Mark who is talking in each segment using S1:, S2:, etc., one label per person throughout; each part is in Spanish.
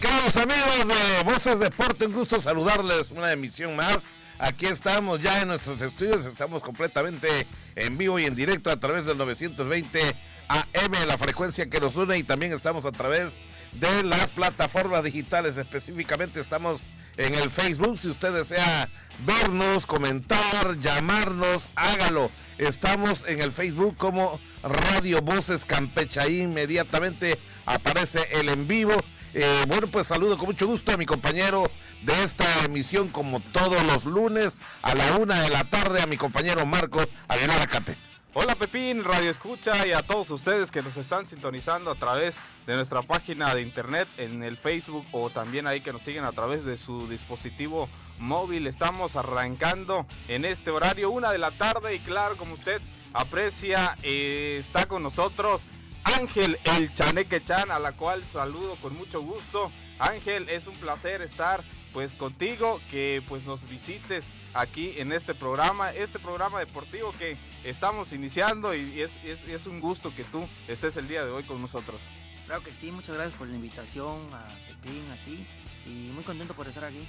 S1: queridos amigos de Voces Deporte? Un gusto saludarles, una emisión más. Aquí estamos ya en nuestros estudios, estamos completamente en vivo y en directo a través del 920 AM, la frecuencia que nos une, y también estamos a través de las plataformas digitales, específicamente estamos en el Facebook, si usted desea vernos, comentar, llamarnos, hágalo. Estamos en el Facebook como Radio Voces Campeche, ahí inmediatamente aparece el en vivo eh, bueno, pues saludo con mucho gusto a mi compañero de esta emisión, como todos los lunes, a la una de la tarde, a mi compañero Marcos Aguilar Acate.
S2: Hola Pepín, Radio Escucha y a todos ustedes que nos están sintonizando a través de nuestra página de internet, en el Facebook o también ahí que nos siguen a través de su dispositivo móvil. Estamos arrancando en este horario, una de la tarde y claro, como usted aprecia, eh, está con nosotros Ángel el Chaneque Chan, a la cual saludo con mucho gusto. Ángel, es un placer estar pues contigo, que pues nos visites aquí en este programa, este programa deportivo que estamos iniciando y es, es, un gusto que tú estés el día de hoy con nosotros.
S3: Claro que sí, muchas gracias por la invitación a Pepín, a ti y muy contento por estar aquí.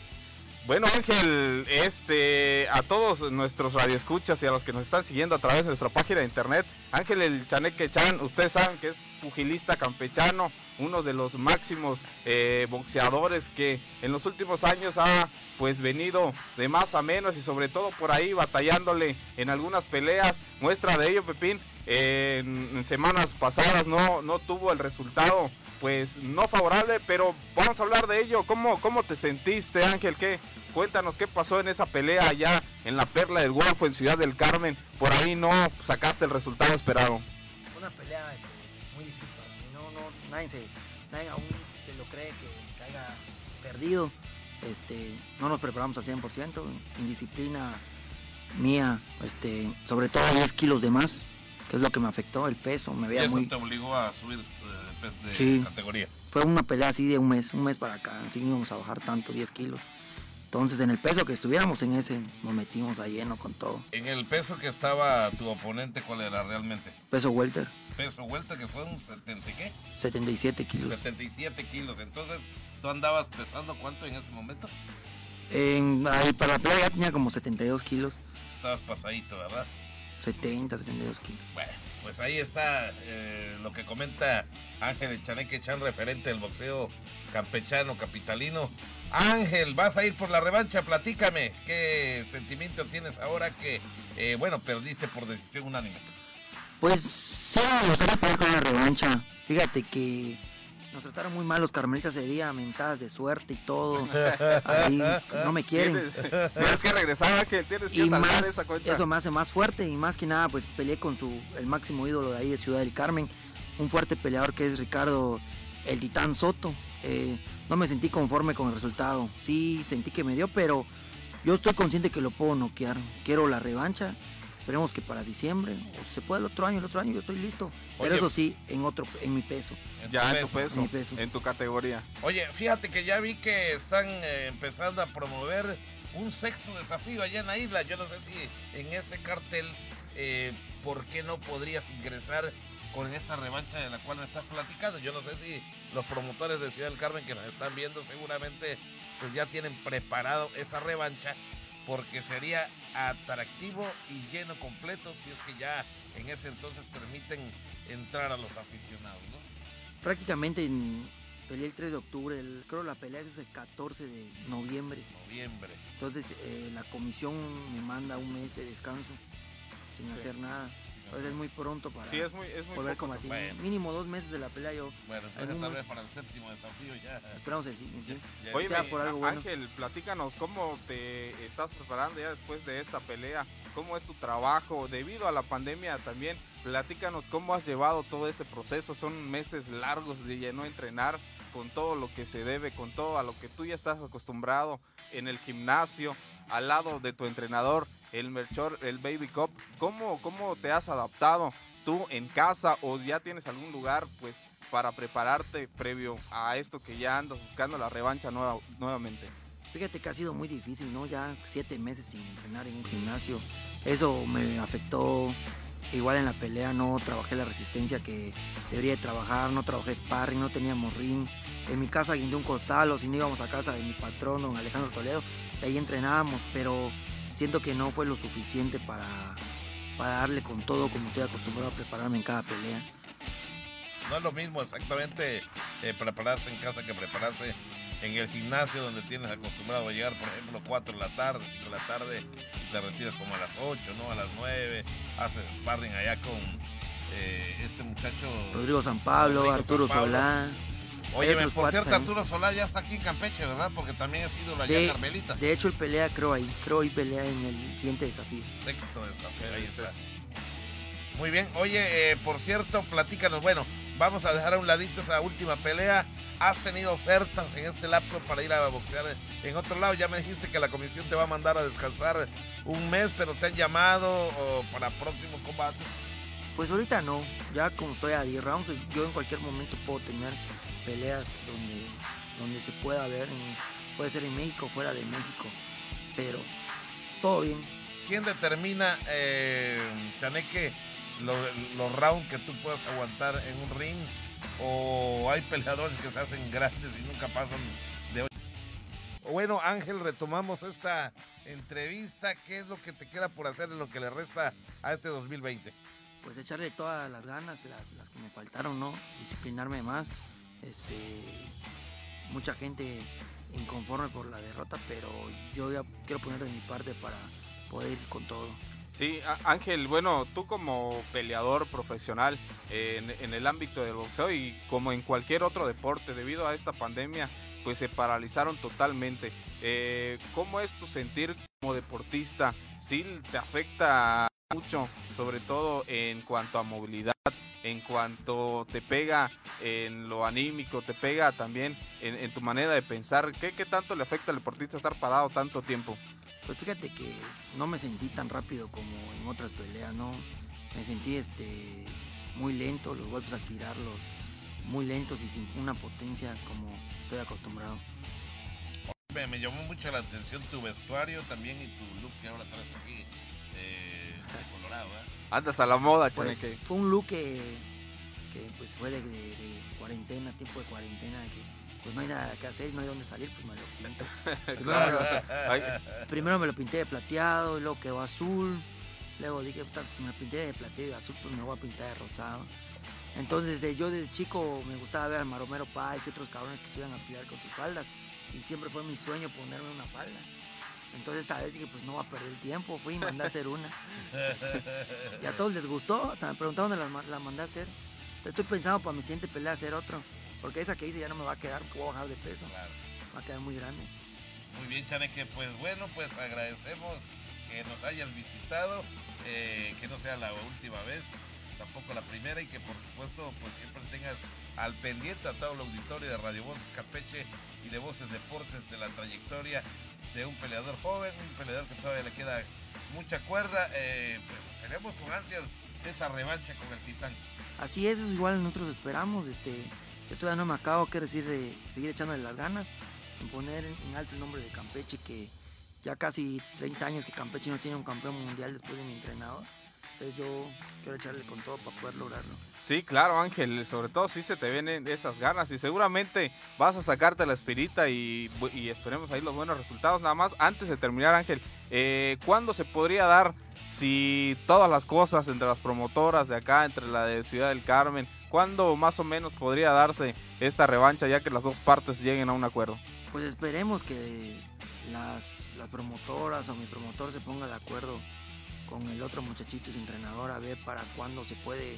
S2: Bueno Ángel, este, a todos nuestros radioescuchas y a los que nos están siguiendo a través de nuestra página de internet, Ángel el Chaneque Chan, ustedes saben que es pugilista campechano, uno de los máximos eh, boxeadores que en los últimos años ha pues venido de más a menos y sobre todo por ahí batallándole en algunas peleas. Muestra de ello, Pepín, en, semanas pasadas no, no tuvo el resultado pues no favorable, pero vamos a hablar de ello. ¿Cómo, cómo te sentiste, Ángel? ¿Qué, cuéntanos qué pasó en esa pelea allá en la Perla del Golfo, en Ciudad del Carmen. Por ahí no sacaste el resultado esperado.
S3: Una pelea este, muy difícil No, no, nadie, se, nadie aún se lo cree que, caiga perdido. Este, no nos preparamos al 100%, indisciplina mía, este, sobre todo 10 kilos de más, que es lo que me afectó, el peso, me veía
S1: ¿Y eso
S3: muy...
S1: te obligó a subir de, categoría?
S3: Fue una pelea así de un mes, un mes para acá, así íbamos a bajar tanto, 10 kilos. Entonces, en el peso que estuviéramos en ese, nos metimos a lleno con todo.
S1: ¿En el peso que estaba tu oponente, cuál era realmente?
S3: Peso welter.
S1: Peso welter, que son 70 qué?
S3: 77 kilos.
S1: 77 kilos. Entonces, ¿tú andabas pesando cuánto en ese momento?
S3: En, ahí para la playa ya tenía como 72 kilos.
S1: Estabas pasadito, ¿verdad?
S3: 70, 72 kilos.
S1: Bueno, pues ahí está eh, lo que comenta Ángel Chaneque Chan, referente del boxeo campechano, capitalino. Ángel, vas a ir por la revancha, platícame, ¿qué sentimiento tienes ahora que, eh, bueno, perdiste por decisión unánime?
S3: Pues sí, me gustaría poder con la revancha. Fíjate que nos trataron muy mal los carmelitas de día, mentadas de suerte y todo. Ahí no me quieren.
S2: Tienes, que regresar, que tienes que
S3: y más, esa cuenta. Eso me hace más fuerte y más que nada, pues peleé con su el máximo ídolo de ahí de Ciudad del Carmen, un fuerte peleador que es Ricardo el Titán Soto. Eh, no me sentí conforme con el resultado. Sí, sentí que me dio, pero yo estoy consciente que lo puedo noquear. Quiero la revancha. Esperemos que para diciembre, o se puede el otro año, el otro año yo estoy listo. pero eso sí, en otro, en mi peso.
S2: Ya en tu peso, en tu categoría.
S1: Oye, fíjate que ya vi que están eh, empezando a promover un sexto desafío allá en la isla. Yo no sé si en ese cartel, eh, ¿por qué no podrías ingresar con esta revancha de la cual me estás platicando. Yo no sé si los promotores de Ciudad del Carmen que nos están viendo seguramente pues ya tienen preparado esa revancha porque sería atractivo y lleno completo si es que ya en ese entonces permiten entrar a los aficionados, ¿no?
S3: Prácticamente en, peleé el 3 de octubre, el, creo la pelea es el 14 de noviembre.
S1: Noviembre.
S3: Entonces eh, la comisión me manda un mes de descanso sin hacer nada es muy pronto para
S2: sí, es muy, es muy
S3: volver como Mínimo dos meses de la pelea yo.
S1: Bueno, entonces tal vez para el séptimo desafío ya.
S3: Esperamos el sí. sí.
S2: Oye, por algo Ángel, platícanos cómo te estás preparando ya después de esta pelea. ¿Cómo es tu trabajo? Debido a la pandemia también, platícanos cómo has llevado todo este proceso. Son meses largos de no entrenar con todo lo que se debe, con todo a lo que tú ya estás acostumbrado en el gimnasio, al lado de tu entrenador el Melchor, el Baby Cup. ¿Cómo, ¿Cómo te has adaptado tú en casa o ya tienes algún lugar pues para prepararte previo a esto que ya andas buscando la revancha nueva, nuevamente?
S3: Fíjate que ha sido muy difícil, ¿no? Ya siete meses sin entrenar en un gimnasio. Eso me afectó igual en la pelea no trabajé la resistencia que debería de trabajar, no trabajé sparring, no teníamos ring. En mi casa guindé un costal o si no íbamos a casa de mi patrón, don Alejandro Toledo, ahí entrenábamos, pero siento que no fue lo suficiente para, para darle con todo como estoy acostumbrado a prepararme en cada pelea.
S1: No es lo mismo exactamente eh, prepararse en casa que prepararse en el gimnasio donde tienes acostumbrado a llegar, por ejemplo, 4 de la tarde, 5 de la tarde, te retiras como a las 8, ¿no? A las 9, haces sparring allá con eh, este muchacho.
S3: Rodrigo San Pablo, Arturo Solá.
S1: Oye, por cierto, Arturo Solá ya está aquí en Campeche, ¿verdad? Porque también ha sido la de, Carmelita.
S3: De hecho, él pelea, creo ahí. Creo ahí pelea en el siguiente desafío.
S1: Sexto desafío, ahí está. Muy bien. Oye, eh, por cierto, platícanos. Bueno, vamos a dejar a un ladito esa última pelea. ¿Has tenido ofertas en este lapso para ir a boxear en otro lado? Ya me dijiste que la comisión te va a mandar a descansar un mes, pero te han llamado o para próximo combate.
S3: Pues ahorita no, ya como estoy a 10 rounds, yo en cualquier momento puedo tener peleas donde, donde se pueda ver, puede ser en México, fuera de México, pero todo bien.
S1: ¿Quién determina, eh, Chaneque, los, rounds que tú puedas aguantar en un ring? ¿O hay peleadores que se hacen grandes y nunca pasan de ocho? Bueno, Ángel, retomamos esta entrevista. ¿Qué es lo que te queda por hacer en lo que le resta a este 2020?
S3: Pues echarle todas las ganas, las, las que me faltaron, ¿no? Disciplinarme más este, mucha gente inconforme por la derrota, pero yo ya quiero poner de mi parte para poder ir con todo.
S2: Sí, Ángel, bueno, tú como peleador profesional en, el ámbito del boxeo y como en cualquier otro deporte, debido a esta pandemia, pues se paralizaron totalmente. Eh, ¿Cómo es tu sentir como deportista? ¿Sí te afecta mucho, sobre todo en cuanto a movilidad, en cuanto te pega en lo anímico, te pega también en, tu manera de pensar. ¿Qué, ¿Qué, tanto le afecta al deportista estar parado tanto tiempo?
S3: Pues fíjate que no me sentí tan rápido como en otras peleas, ¿no? Me sentí este, muy lento, los golpes al tirarlos, muy lentos y sin una potencia como estoy acostumbrado.
S1: Me, llamó mucho la atención tu vestuario también y tu look que ahora traes aquí eh, de colorado, ¿eh?
S2: Andas a la moda,
S3: pues, Fue un look que, pues fue de, cuarentena, tiempo de cuarentena, que pues no hay nada que hacer, no hay dónde salir, pues me lo pinto. Primero, me lo, pinté de plateado, y luego quedó azul. Luego dije, pues, si me pinté de plateado y de azul, pues me voy a pintar de rosado. Entonces desde, yo de chico me gustaba ver a Maromero Páez y otros cabrones que se iban a pillar con sus faldas. Y siempre fue mi sueño ponerme una falda. Entonces esta vez dije, pues no va a perder el tiempo, fui y mandé a hacer una. y a todos les gustó, hasta me preguntaron dónde la, mandé a hacer. Estoy pensando para mi siguiente pelea hacer otro, porque esa que hice ya no me va a quedar, porque voy a bajar de peso. Va a quedar muy grande.
S1: Muy bien, Chaneque, pues bueno, pues agradecemos que nos hayas visitado, eh, que no sea la última vez, tampoco la primera y que por supuesto pues siempre tengas al pendiente a todo el auditorio de Radio Voz Capeche y de Voces Deportes de la trayectoria de un peleador joven, un peleador que todavía le queda mucha cuerda. Eh, pues tenemos con ansias esa revancha con el Titán.
S3: Así es, igual nosotros esperamos. Este, yo todavía no me acabo, quiero decir, de seguir echándole las ganas, en poner en alto el nombre de Campeche, que ya casi 30 años que Campeche no tiene un campeón mundial después de mi entrenador. Entonces yo quiero echarle con todo para poder lograrlo.
S2: Sí, claro, Ángel, sobre todo si se te vienen esas ganas y seguramente vas a sacarte la espirita y, esperemos ahí los buenos resultados. Nada más, antes de terminar, Ángel, eh, ¿cuándo se podría dar si todas las cosas entre las promotoras de acá, entre la de Ciudad del Carmen, cuándo más o menos podría darse esta revancha ya que las dos partes lleguen a un acuerdo?
S3: Pues esperemos que las, las promotoras o mi promotor se ponga de acuerdo con el otro muchachito y su entrenador a ver para cuándo se puede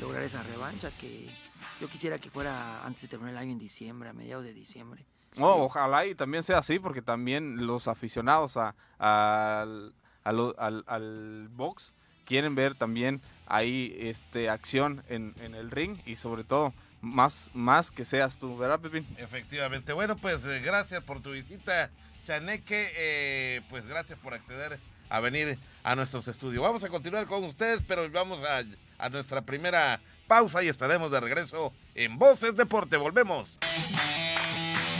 S3: lograr esa revancha que yo quisiera que fuera antes de terminar el año en diciembre, a mediados de diciembre.
S2: Oh, ojalá y también sea así, porque también los aficionados a, al, al, box quieren ver también ahí este acción en, en, el ring y sobre todo más, más que seas tú, ¿verdad, Pepín?
S1: Efectivamente. Bueno, pues eh, gracias por tu visita, Chaneque. Eh, pues gracias por acceder a venir a nuestros estudios. Vamos a continuar con ustedes, pero vamos a, a nuestra primera pausa y estaremos de regreso en Voces Deporte. Volvemos.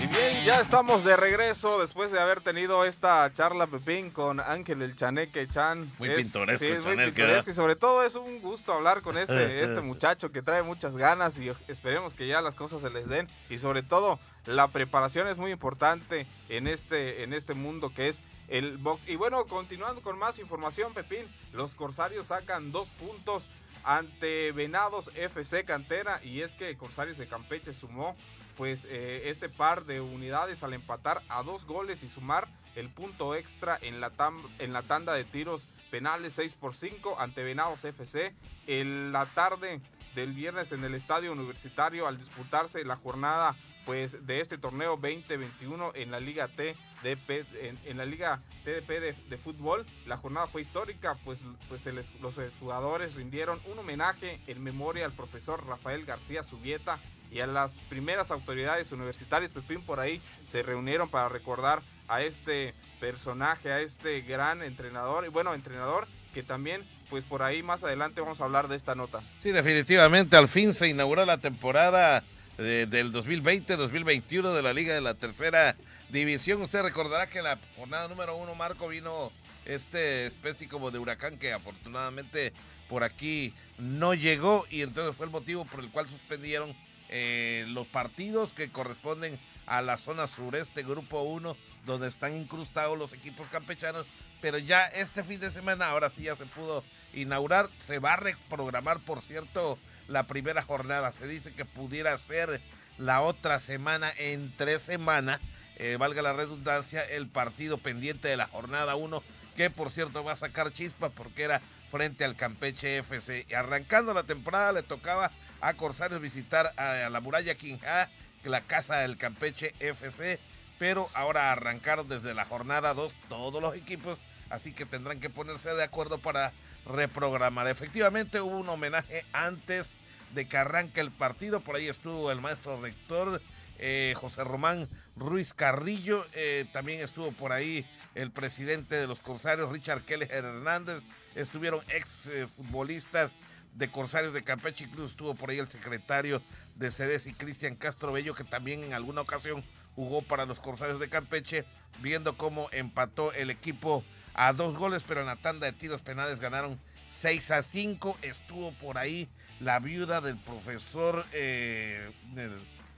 S2: Y bien, ya estamos de regreso después de haber tenido esta charla, Pepín, con Ángel el Chaneque Chan.
S1: Muy pintoresco,
S2: sí, muy pintoresco y sobre todo es un gusto hablar con este, este muchacho que trae muchas ganas y esperemos que ya las cosas se les den y sobre todo la preparación es muy importante en este, en este mundo que es el box. Y bueno, continuando con más información, Pepín, los Corsarios sacan dos puntos ante Venados FC Cantera y es que Corsarios de Campeche sumó pues eh, este par de unidades al empatar a dos goles y sumar el punto extra en la, en la tanda de tiros penales 6 por 5 ante Venados FC. En la tarde del viernes en el estadio universitario al disputarse la jornada pues de este torneo 2021 en la Liga TDP en, la Liga TDP de, fútbol. La jornada fue histórica, pues, pues los jugadores rindieron un homenaje en memoria al profesor Rafael García Subieta y a las primeras autoridades universitarias, Pepín, por ahí se reunieron para recordar a este personaje, a este gran entrenador, y bueno, entrenador que también, pues por ahí más adelante vamos a hablar de esta nota.
S1: Sí, definitivamente, al fin se inauguró la temporada del 2020-2021 de la Liga de la Tercera División. Usted recordará que la jornada número uno, Marco, vino este especie como de huracán que afortunadamente por aquí no llegó y entonces fue el motivo por el cual suspendieron eh, los partidos que corresponden a la zona sureste, grupo 1, donde están incrustados los equipos campechanos, pero ya este fin de semana, ahora sí ya se pudo inaugurar, se va a reprogramar, por cierto, la primera jornada, se dice que pudiera ser la otra semana, en tres semanas, eh, valga la redundancia, el partido pendiente de la jornada 1, que por cierto va a sacar chispas porque era frente al Campeche FC. Y arrancando la temporada le tocaba a Corsarios visitar a, la muralla Quinja, la casa del Campeche FC, pero ahora arrancaron desde la jornada 2 todos los equipos, así que tendrán que ponerse de acuerdo para reprogramar. Efectivamente hubo un homenaje antes de que arranque el partido, por ahí estuvo el maestro rector eh, José Román Ruiz Carrillo, eh, también estuvo por ahí el presidente de los Corsarios, Richard Keller Hernández, estuvieron ex eh, futbolistas de Corsarios de Campeche, incluso estuvo por ahí el secretario de y Cristian Castro Bello, que también en alguna ocasión jugó para los Corsarios de Campeche, viendo cómo empató el equipo a dos goles, pero en la tanda de tiros penales ganaron 6 a 5. Estuvo por ahí la viuda del profesor eh,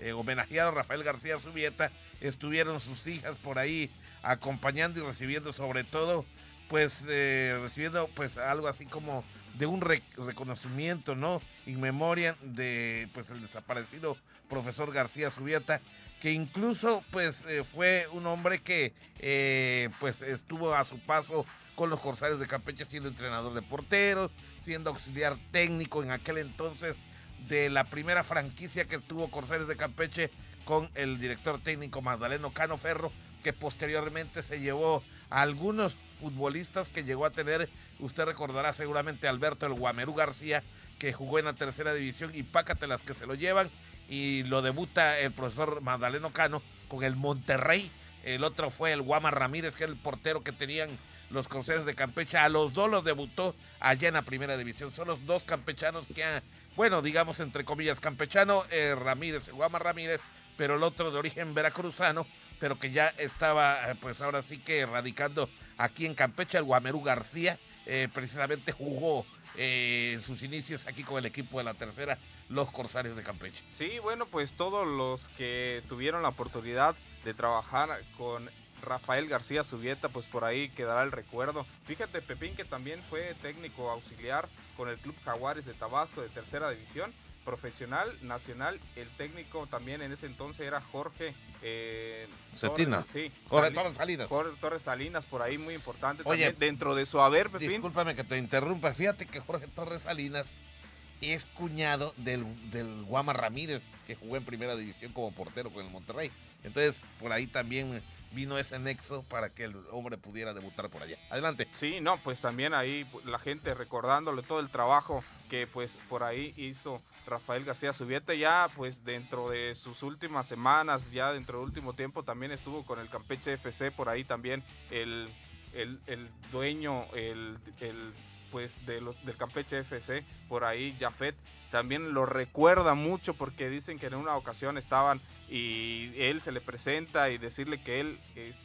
S1: eh, homenajeado Rafael García Subieta. Estuvieron sus hijas por ahí acompañando y recibiendo sobre todo, pues eh, recibiendo pues algo así como de un reconocimiento, ¿no? In memoria de pues el desaparecido profesor García Subieta, que incluso pues eh, fue un hombre que eh, pues estuvo a su paso con los Corsarios de Campeche siendo entrenador de porteros, siendo auxiliar técnico en aquel entonces de la primera franquicia que tuvo Corsarios de Campeche con el director técnico Magdaleno Cano Ferro, que posteriormente se llevó a algunos futbolistas que llegó a tener, usted recordará seguramente Alberto el Guamerú García, que jugó en la tercera división, y pácatelas que se lo llevan, y lo debuta el profesor Magdaleno Cano con el Monterrey. El otro fue el Guama Ramírez, que es el portero que tenían los cruceros de Campecha. A los dos los debutó allá en la primera división. Son los dos campechanos que, bueno, digamos entre comillas, campechano eh, Ramírez, Guama Ramírez, pero el otro de origen veracruzano, pero que ya estaba, eh, pues ahora sí que radicando aquí en Campeche, el Guamerú García, eh, precisamente jugó sus inicios aquí con el equipo de la tercera, los Corsarios de Campeche.
S2: Sí, bueno, pues todos los que tuvieron la oportunidad de trabajar con Rafael García Subieta, pues por ahí quedará el recuerdo. Fíjate, Pepín, que también fue técnico auxiliar con el Club Jaguares de Tabasco de tercera división profesional nacional. El técnico también en ese entonces era Jorge
S1: eh, Cetina.
S2: sí,
S1: Jorge Torres Salinas.
S2: Jorge Torres Salinas, por ahí muy importante también. Dentro de su haber, Pepín.
S1: Discúlpame que te interrumpa. Fíjate que Jorge Torres Salinas es cuñado del, del Guama Ramírez, que jugó en primera división como portero con el Monterrey. Entonces, por ahí también vino ese nexo para que el hombre pudiera debutar por allá. Adelante.
S2: Sí, no, pues también ahí la gente recordándole todo el trabajo que pues por ahí hizo Rafael García Subieta ya pues dentro de sus últimas semanas, ya dentro del último tiempo también estuvo con el Campeche FC, por ahí también el, el, dueño, el, pues de los del Campeche FC, por ahí Jafet también lo recuerda mucho porque dicen que en una ocasión estaban y él se le presenta y decirle que él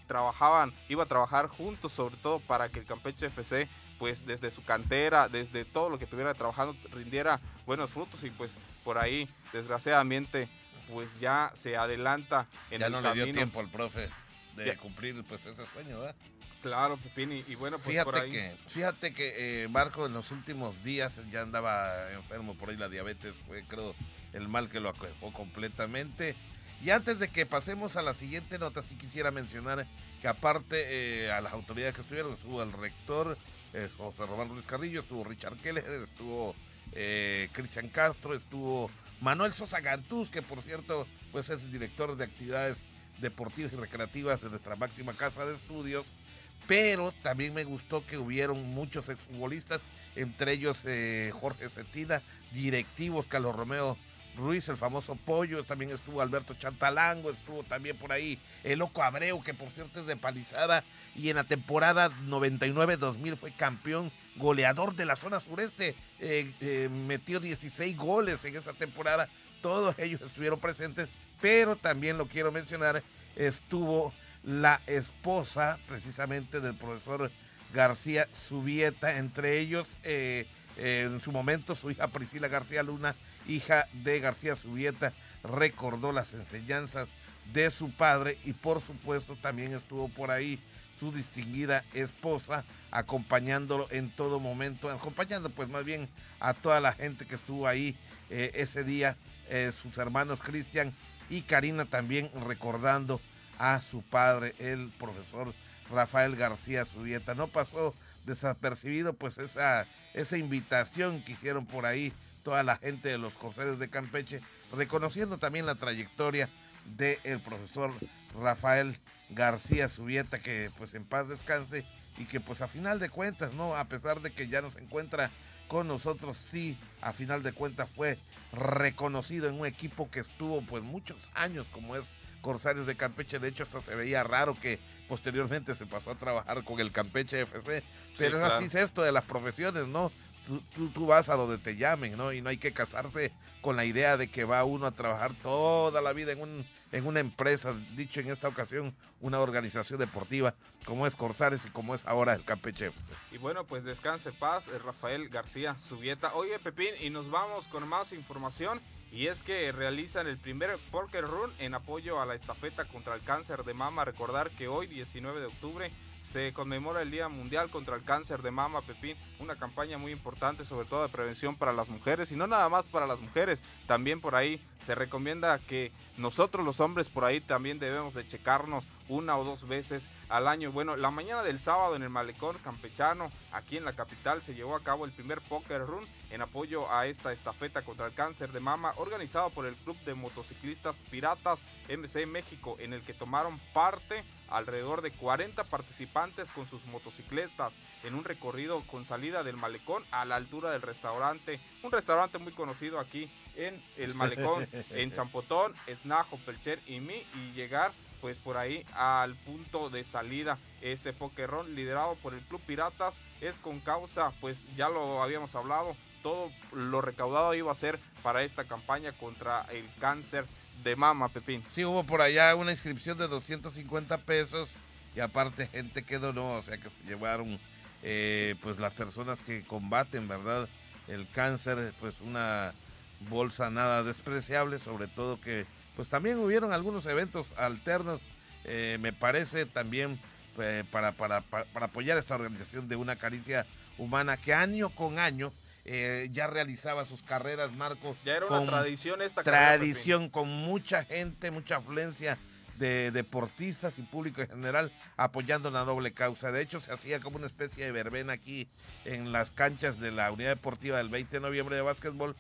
S2: trabajaban, iba a trabajar juntos sobre todo para que el Campeche FC pues desde su cantera, desde todo lo que estuviera trabajando rindiera buenos frutos y pues por ahí desgraciadamente pues ya se adelanta
S1: en ya no le dio tiempo al profe de cumplir pues ese sueño, ¿verdad?
S2: Claro, Pepini, y bueno, pues
S1: fíjate
S2: por ahí...
S1: Que, fíjate que eh, Marco en los últimos días ya andaba enfermo por ahí, la diabetes fue creo el mal que lo acojó completamente. Y antes de que pasemos a la siguiente nota, sí quisiera mencionar que aparte eh, a las autoridades que estuvieron, estuvo el rector eh, José Román Luis Carrillo, estuvo Richard Keller, estuvo Cristian Castro, estuvo Manuel Sosa Gantús, que por cierto pues es el director de actividades deportivas y recreativas de nuestra máxima casa de estudios pero también me gustó que hubieron muchos exfutbolistas, entre ellos eh, Jorge Cetina, directivos, Carlos Romeo Ruiz, el famoso Pollo, también estuvo Alberto Chantalango, estuvo también por ahí el Loco Abreu, que por cierto es de palizada, y en la temporada 99-2000 fue campeón goleador de la zona sureste, eh, eh, metió 16 goles en esa temporada, todos ellos estuvieron presentes, pero también lo quiero mencionar, estuvo la esposa precisamente del profesor García Subieta, entre ellos eh, en su momento su hija Priscila García Luna, hija de García Subieta, recordó las enseñanzas de su padre y por supuesto también estuvo por ahí su distinguida esposa acompañándolo en todo momento, acompañando pues más bien a toda la gente que estuvo ahí eh, ese día, eh, sus hermanos Cristian y Karina también recordando a su padre, el profesor Rafael García Subieta. No pasó desapercibido pues esa, esa invitación que hicieron por ahí toda la gente de los Corceres de Campeche, reconociendo también la trayectoria del profesor Rafael García Subieta, que pues en paz descanse y que pues a final de cuentas, ¿no? A pesar de que ya no se encuentra con nosotros, sí, a final de cuentas fue reconocido en un equipo que estuvo pues muchos años como es Corsarios de Campeche. De hecho, hasta se veía raro que posteriormente se pasó a trabajar con el Campeche FC. Pero es así es esto de las profesiones, ¿no? Tú, tú, vas a donde te llamen, ¿no? Y no hay que casarse con la idea de que va uno a trabajar toda la vida en, un, en una empresa, dicho en esta ocasión, una organización deportiva como es Corsarios y como es ahora el Campeche.
S2: Y bueno, pues descanse paz, eh, Rafael García Subieta. Oye, Pepín, y nos vamos con más información. Y es que realizan el primer Poker Run en apoyo a la estafeta contra el cáncer de mama. Recordar que hoy, 19 de octubre, se conmemora el Día Mundial contra el Cáncer de Mama, Pepín. Una campaña muy importante, sobre todo de prevención para las mujeres. Y no nada más para las mujeres, también por ahí se recomienda que nosotros los hombres por ahí también debemos de checarnos una o dos veces al año. Bueno, la mañana del sábado en el malecón campechano, aquí en la capital, se llevó a cabo el primer Poker Run en apoyo a esta estafeta contra el cáncer de mama organizado por el Club de Motociclistas Piratas MC México, en el que tomaron parte alrededor de 40 participantes con sus motocicletas en un recorrido con salida del malecón a la altura del restaurante, un restaurante muy conocido aquí en el malecón, en Champotón, Snajo, Pelcher y mí, y llegar pues por ahí al punto de salida. Este Pokerrón liderado por el Club Piratas es con causa, pues ya lo habíamos hablado, todo lo recaudado iba a ser para esta campaña contra el cáncer de mama, Pepín.
S1: Sí, hubo por allá una inscripción de 250 pesos y aparte gente que donó, o sea que se llevaron eh, pues las personas que combaten, ¿verdad? El cáncer, pues una bolsa nada despreciable, sobre todo que pues también hubieron algunos eventos alternos, eh, me parece también eh, para, para, para, apoyar esta organización de una caricia humana que año con año eh, ya realizaba sus carreras, Marco.
S2: Ya era una tradición esta
S1: Tradición con mucha gente, mucha afluencia de deportistas y público en general apoyando la noble causa. De hecho, se hacía como una especie de verbena aquí en las canchas de la unidad deportiva del 20 de noviembre de básquetbol,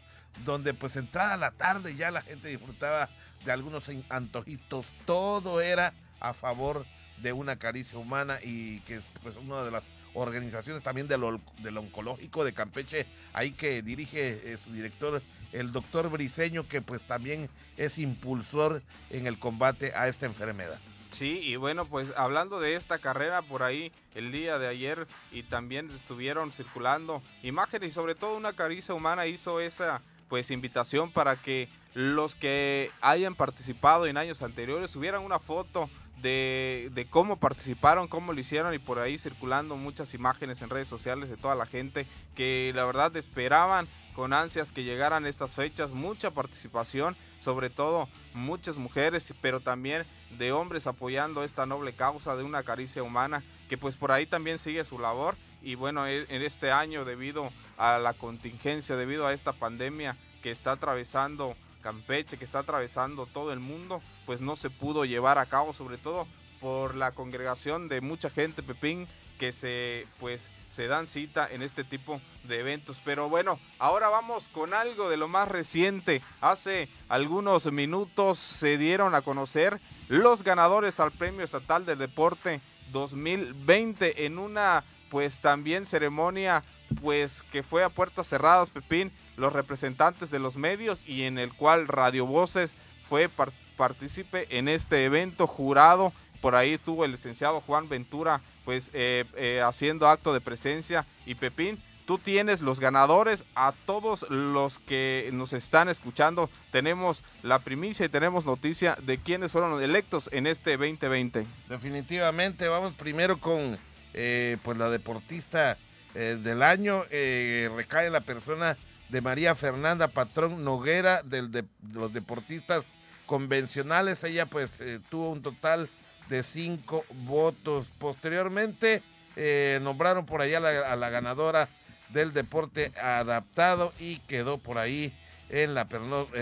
S1: donde pues entrada la tarde ya la gente disfrutaba de algunos antojitos, todo era a favor de una caricia humana y que es pues una de las organizaciones también del, del oncológico de Campeche, ahí que dirige eh, su director, el doctor Briseño, que pues también es impulsor en el combate a esta enfermedad.
S2: Sí, y bueno, pues hablando de esta carrera por ahí el día de ayer y también estuvieron circulando imágenes y sobre todo una caricia humana hizo esa pues invitación para que los que hayan participado en años anteriores tuvieran una foto de, cómo participaron, cómo lo hicieron y por ahí circulando muchas imágenes en redes sociales de toda la gente que la verdad esperaban con ansias que llegaran estas fechas, mucha participación, sobre todo muchas mujeres, pero también de hombres apoyando esta noble causa de una caricia humana, que pues por ahí también sigue su labor y bueno, e, en este año debido a la contingencia, debido a esta pandemia que está atravesando Campeche, que está atravesando todo el mundo, pues no se pudo llevar a cabo, sobre todo por la congregación de mucha gente, Pepín, que se pues se dan cita en este tipo de eventos. Pero bueno, ahora vamos con algo de lo más reciente. Hace algunos minutos se dieron a conocer los ganadores al Premio Estatal de Deporte 2020 en una pues también ceremonia pues que fue a puertas cerradas, Pepín, los representantes de los medios y en el cual Radio Voces fue partícipe en este evento jurado. Por ahí estuvo el licenciado Juan Ventura pues eh, eh, haciendo acto de presencia y Pepín, tú tienes los ganadores a todos los que nos están escuchando. Tenemos la primicia y tenemos noticia de quiénes fueron electos en este 2020.
S1: Definitivamente, vamos primero con eh, pues la deportista del año. recae la persona de María Fernanda Patrón Noguera del de, los deportistas convencionales. Ella pues tuvo un total de cinco votos. Posteriormente eh, nombraron por allá a la, ganadora del deporte adaptado y quedó por ahí en la,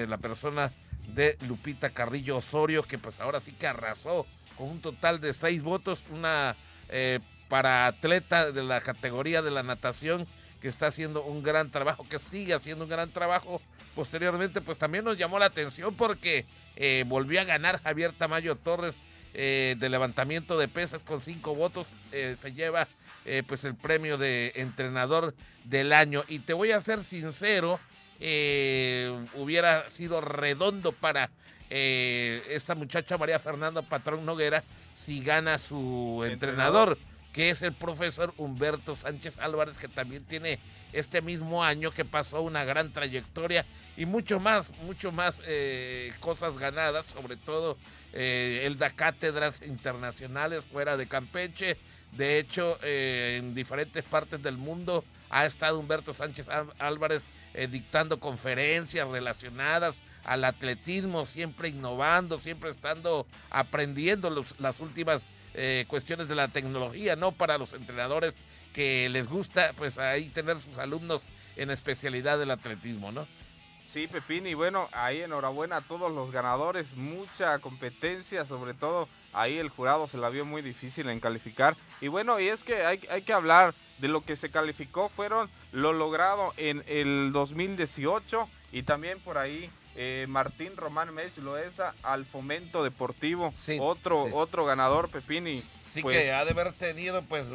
S1: la persona de Lupita Carrillo Osorio, que pues ahora sí que arrasó con un total de seis votos, una eh, para atleta de la categoría de la natación que está haciendo un gran trabajo, que sigue haciendo un gran trabajo. Posteriormente, pues también nos llamó la atención porque eh, volvió a ganar Javier Tamayo Torres eh, de levantamiento de pesas con cinco votos. Eh, se lleva eh, pues el premio de entrenador del año. Y te voy a ser sincero hubiera sido redondo para esta muchacha María Fernanda Patrón Noguera si gana su entrenador, que es el profesor Humberto Sánchez Álvarez que también tiene este mismo año que pasó una gran trayectoria y mucho más mucho más cosas ganadas sobre todo eh, él da cátedras internacionales fuera de Campeche. De hecho, eh, en diferentes partes del mundo ha estado Humberto Sánchez Álvarez eh, dictando conferencias relacionadas al atletismo, siempre innovando, siempre estando aprendiendo las últimas cuestiones de la tecnología, ¿no? Para los entrenadores que les gusta, pues ahí tener sus alumnos en especialidad del atletismo, ¿no?
S2: Sí, Pepín, y bueno, ahí enhorabuena a todos los ganadores, mucha competencia, sobre todo ahí el jurado se la vio muy difícil en calificar. Y bueno, y es que hay, hay que hablar de lo que se calificó, fueron lo logrado en el 2018 y también por ahí eh, Martín Román Messi Loesa al fomento deportivo, otro, otro ganador, Pepini.
S1: Sí pues que ha de haber tenido pues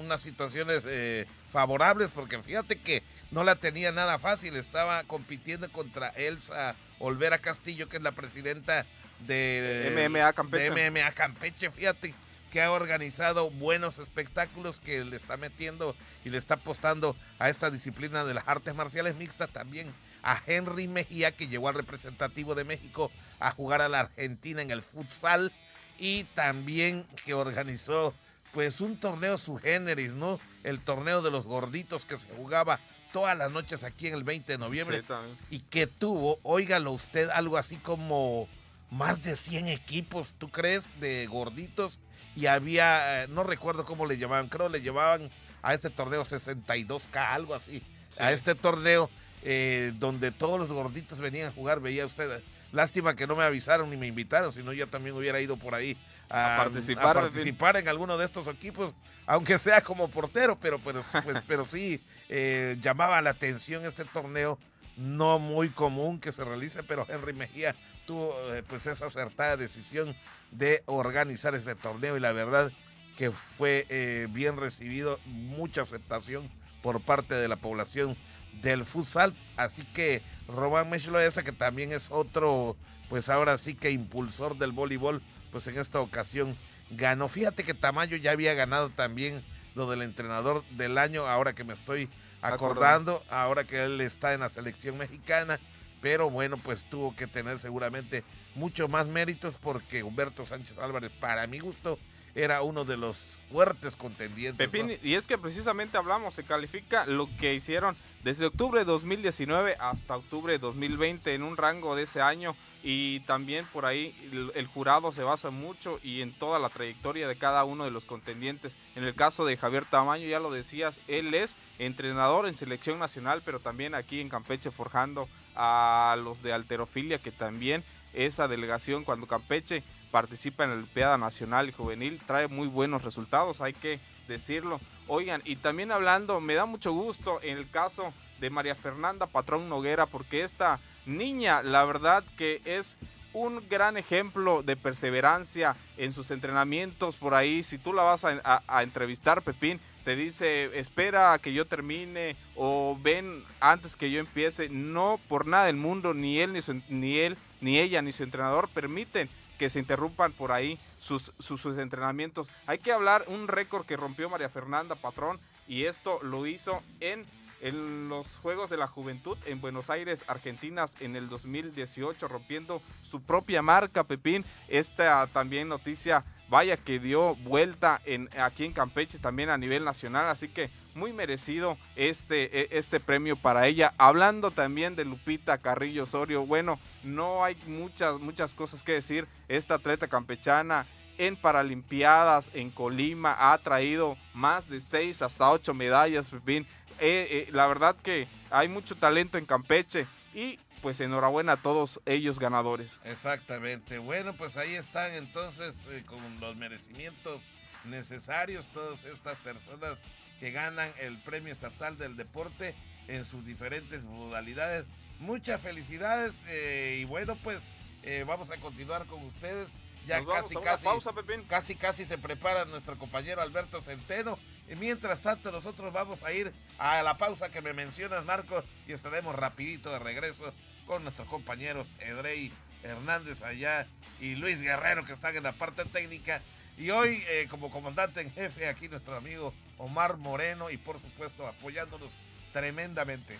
S1: unas situaciones eh, favorables, porque fíjate que no la tenía nada fácil, estaba compitiendo contra Elsa Olvera Castillo, que es la presidenta de
S2: MMA Campeche.
S1: MMA Campeche, fíjate que ha organizado buenos espectáculos que le está metiendo y le está apostando a esta disciplina de las artes marciales mixtas también a Henry Mejía que llegó al representativo de México a jugar a la Argentina en el futsal y también que organizó pues un torneo su generis, ¿no? El torneo de los gorditos que se jugaba todas las noches aquí en el 20 de noviembre y que tuvo, óigalo usted, algo así como más de 100 equipos, ¿tú crees? De gorditos y había, eh, no recuerdo cómo le llamaban, creo le llevaban a este torneo 62K, algo así, a este torneo eh, donde todos los gorditos venían a jugar, veía usted. Lástima que no me avisaron ni me invitaron, si no yo también hubiera ido por ahí a, participar, participar en alguno de estos equipos, aunque sea como portero, pero, pero, pues, pero sí eh, llamaba la atención este torneo no muy común que se realice, pero Henry Mejía tuvo eh, pues esa acertada decisión de organizar este torneo y la verdad que fue eh, bien recibido, mucha aceptación por parte de la población del futsal, así que Román Mechloesa que también es otro pues ahora sí que impulsor del voleibol, pues en esta ocasión ganó. Fíjate que Tamayo ya había ganado también lo del entrenador del año, ahora que me estoy acordando, ahora que él está en la selección mexicana, pero bueno, pues tuvo que tener seguramente mucho más méritos porque Humberto Sánchez Álvarez, para mi gusto, era uno de los fuertes contendientes.
S2: Pepín, y es que precisamente hablamos, se califica lo que hicieron desde octubre de 2019 hasta octubre de 2020 en un rango de ese año y también por ahí el, jurado se basa mucho y en toda la trayectoria de cada uno de los contendientes. En el caso de Javier Tamaño, ya lo decías, él es entrenador en selección nacional, pero también aquí en Campeche forjando a los de alterofilia, que también esa delegación cuando Campeche participa en la Olimpiada Nacional y Juvenil, trae muy buenos resultados, hay que decirlo. Oigan, y también hablando, me da mucho gusto en el caso de María Fernanda Patrón Noguera, porque esta niña, la verdad que es un gran ejemplo de perseverancia en sus entrenamientos por ahí. Si tú la vas a, entrevistar, Pepín, te dice, espera a que yo termine o ven antes que yo empiece. No por nada del mundo, ni él, ni, ni él, ni ella, ni su entrenador permiten que se interrumpan por ahí sus, sus, entrenamientos. Hay que hablar un récord que rompió María Fernanda Patrón y esto lo hizo en, en los Juegos de la Juventud en Buenos Aires, Argentina, en el 2018, rompiendo su propia marca, Pepín. Esta también noticia vaya que dio vuelta en, aquí en Campeche también a nivel nacional, así que muy merecido este, e, este premio para ella. Hablando también de Lupita Carrillo Osorio, bueno, no hay muchas, muchas cosas que decir. Esta atleta campechana en Paralimpiadas en Colima ha traído más de seis hasta ocho medallas, Pepín. Eh, eh, la verdad que hay mucho talento en Campeche y pues enhorabuena a todos ellos ganadores.
S1: Exactamente. Bueno, pues ahí están entonces eh, con los merecimientos necesarios todas estas personas que ganan el Premio Estatal del Deporte en sus diferentes modalidades. Muchas felicidades eh, y bueno, pues eh, vamos a continuar con ustedes. Ya casi, casi,
S2: pausa,
S1: casi, casi se prepara nuestro compañero Alberto Centeno. Y mientras tanto, nosotros vamos a ir a la pausa que me mencionas, Marco, y estaremos rapidito de regreso con nuestros compañeros Edrey Hernández allá y Luis Guerrero que están en la parte técnica. Y hoy, eh, como comandante en jefe, aquí nuestro amigo Omar Moreno y por supuesto apoyándonos tremendamente.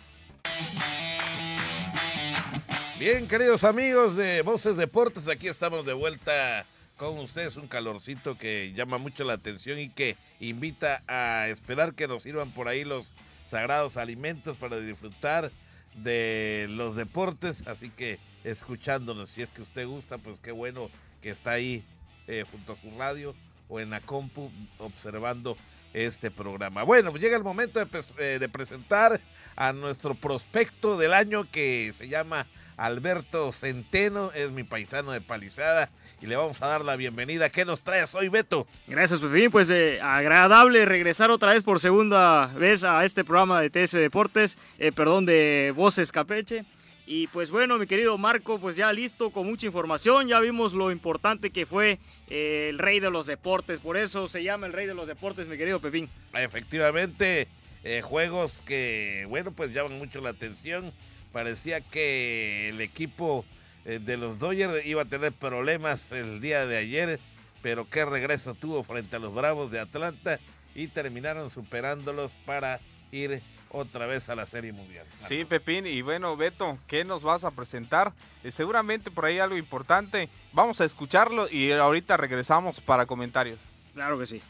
S1: Bien, queridos amigos de Voces Deportes, aquí estamos de vuelta con ustedes. Un calorcito que llama mucho la atención y que invita a esperar que nos sirvan por ahí los sagrados alimentos para disfrutar de los deportes. Así que escuchándonos, si es que usted gusta, pues qué bueno que está ahí eh, junto a su radio o en la compu observando este programa. Bueno, pues llega el momento de, eh, de, presentar a nuestro prospecto del año que se llama Alberto Centeno, es mi paisano de Palizada y le vamos a dar la bienvenida. ¿Qué nos traes hoy, Beto?
S4: Gracias, Pepín. Pues eh, agradable regresar otra vez por segunda vez a este programa de TS Deportes, perdón, de Voces Capeche. Y pues bueno, mi querido Marco, pues ya listo con mucha información, ya vimos lo importante que fue eh, el rey de los deportes, por eso se llama el rey de los deportes, mi querido Pepín.
S1: Efectivamente, eh, juegos que, bueno, pues llaman mucho la atención. Parecía que el equipo eh, de los Dodgers iba a tener problemas el día de ayer, pero qué regreso tuvo frente a los Bravos de Atlanta y terminaron superándolos para ir otra vez a la Serie Mundial.
S2: Sí, Pepín, y bueno, Beto, ¿qué nos vas a presentar? Eh, seguramente por ahí algo importante. Vamos a escucharlo y ahorita regresamos para comentarios.
S4: Claro que sí.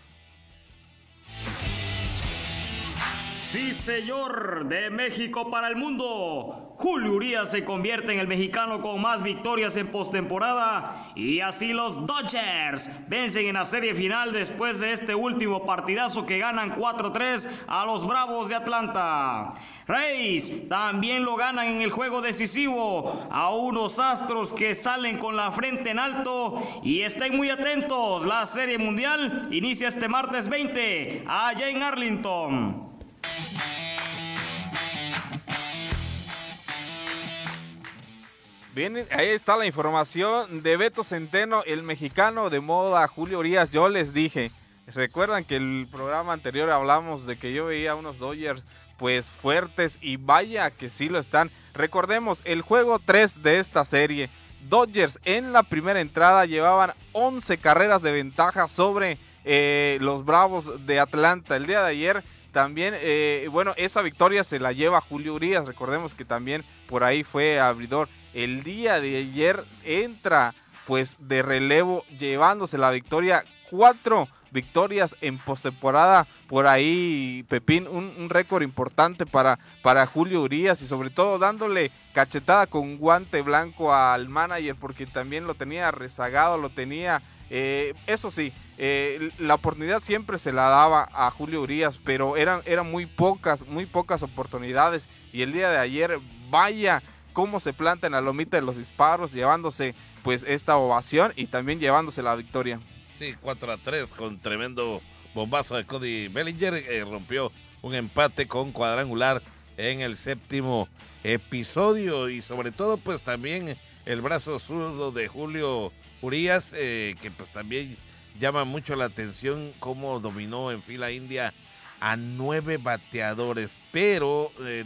S5: Sí, señor, de México para el mundo. Julio Urias se convierte en el mexicano con más victorias en postemporada y así los Dodgers vencen en la serie final después de este último partidazo que ganan 4-3 a los Bravos de Atlanta. Reyes también lo ganan en el juego decisivo a unos Astros que salen con la frente en alto y estén muy atentos. La serie mundial inicia este martes 20 allá en Arlington.
S2: Bien, ahí está la información de Beto Centeno, el mexicano de moda, Julio Urias. Yo les dije, recuerdan que el programa anterior hablamos de que yo veía unos Dodgers pues fuertes y vaya que sí lo están. Recordemos el juego 3 de esta serie Dodgers en la primera entrada llevaban 11 carreras de ventaja sobre eh, los Bravos de Atlanta. El día de ayer también, eh, bueno, esa victoria se la lleva Julio Urias. Recordemos que también por ahí fue abridor. El día de ayer entra pues de relevo llevándose la victoria. Cuatro victorias en postemporada. Por ahí, Pepín, un, récord importante para, para Julio Urias y sobre todo dándole cachetada con guante blanco al manager porque también lo tenía rezagado, lo tenía... Eh, eso sí, eh, la oportunidad siempre se la daba a Julio Urias, pero eran, eran muy pocas, muy pocas oportunidades. Y el día de ayer, vaya cómo se planta en la lomita de los disparos, llevándose pues esta ovación y también llevándose la victoria.
S1: Sí, 4 a 3 con tremendo bombazo de Cody Bellinger. Eh, rompió un empate con cuadrangular en el séptimo episodio y sobre todo pues también el brazo zurdo de Julio Urias eh, que pues también llama mucho la atención cómo dominó en fila india a nueve bateadores pero eh,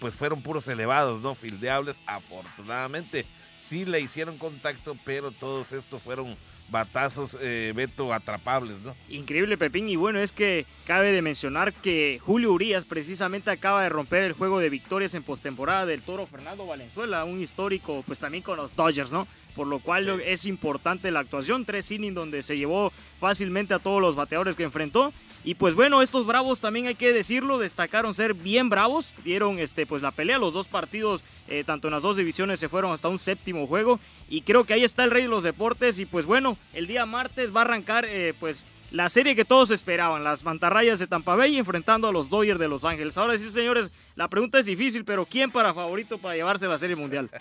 S1: pues fueron puros elevados no fildeables afortunadamente sí le hicieron contacto pero todos estos fueron batazos, eh, Beto, atrapables, ¿no?
S4: Increíble, Pepín. Y bueno, es que cabe de mencionar que Julio Urias precisamente acaba de romper el juego de victorias en postemporada del toro Fernando Valenzuela, un histórico, pues también con los Dodgers, ¿no? Por lo cual es importante la actuación. Tres innings donde se llevó fácilmente a todos los bateadores que enfrentó. Y pues bueno, estos bravos también hay que decirlo, destacaron ser bien bravos, dieron este, pues la pelea, los dos partidos, eh, tanto en las dos divisiones se fueron hasta un séptimo juego y creo que ahí está el rey de los deportes y pues bueno, el día martes va a arrancar eh, pues la serie que todos esperaban, las mantarrayas de Tampa Bay enfrentando a los Dodgers de Los Ángeles. Ahora sí, señores, la pregunta es difícil, pero ¿quién para favorito para llevarse la serie mundial?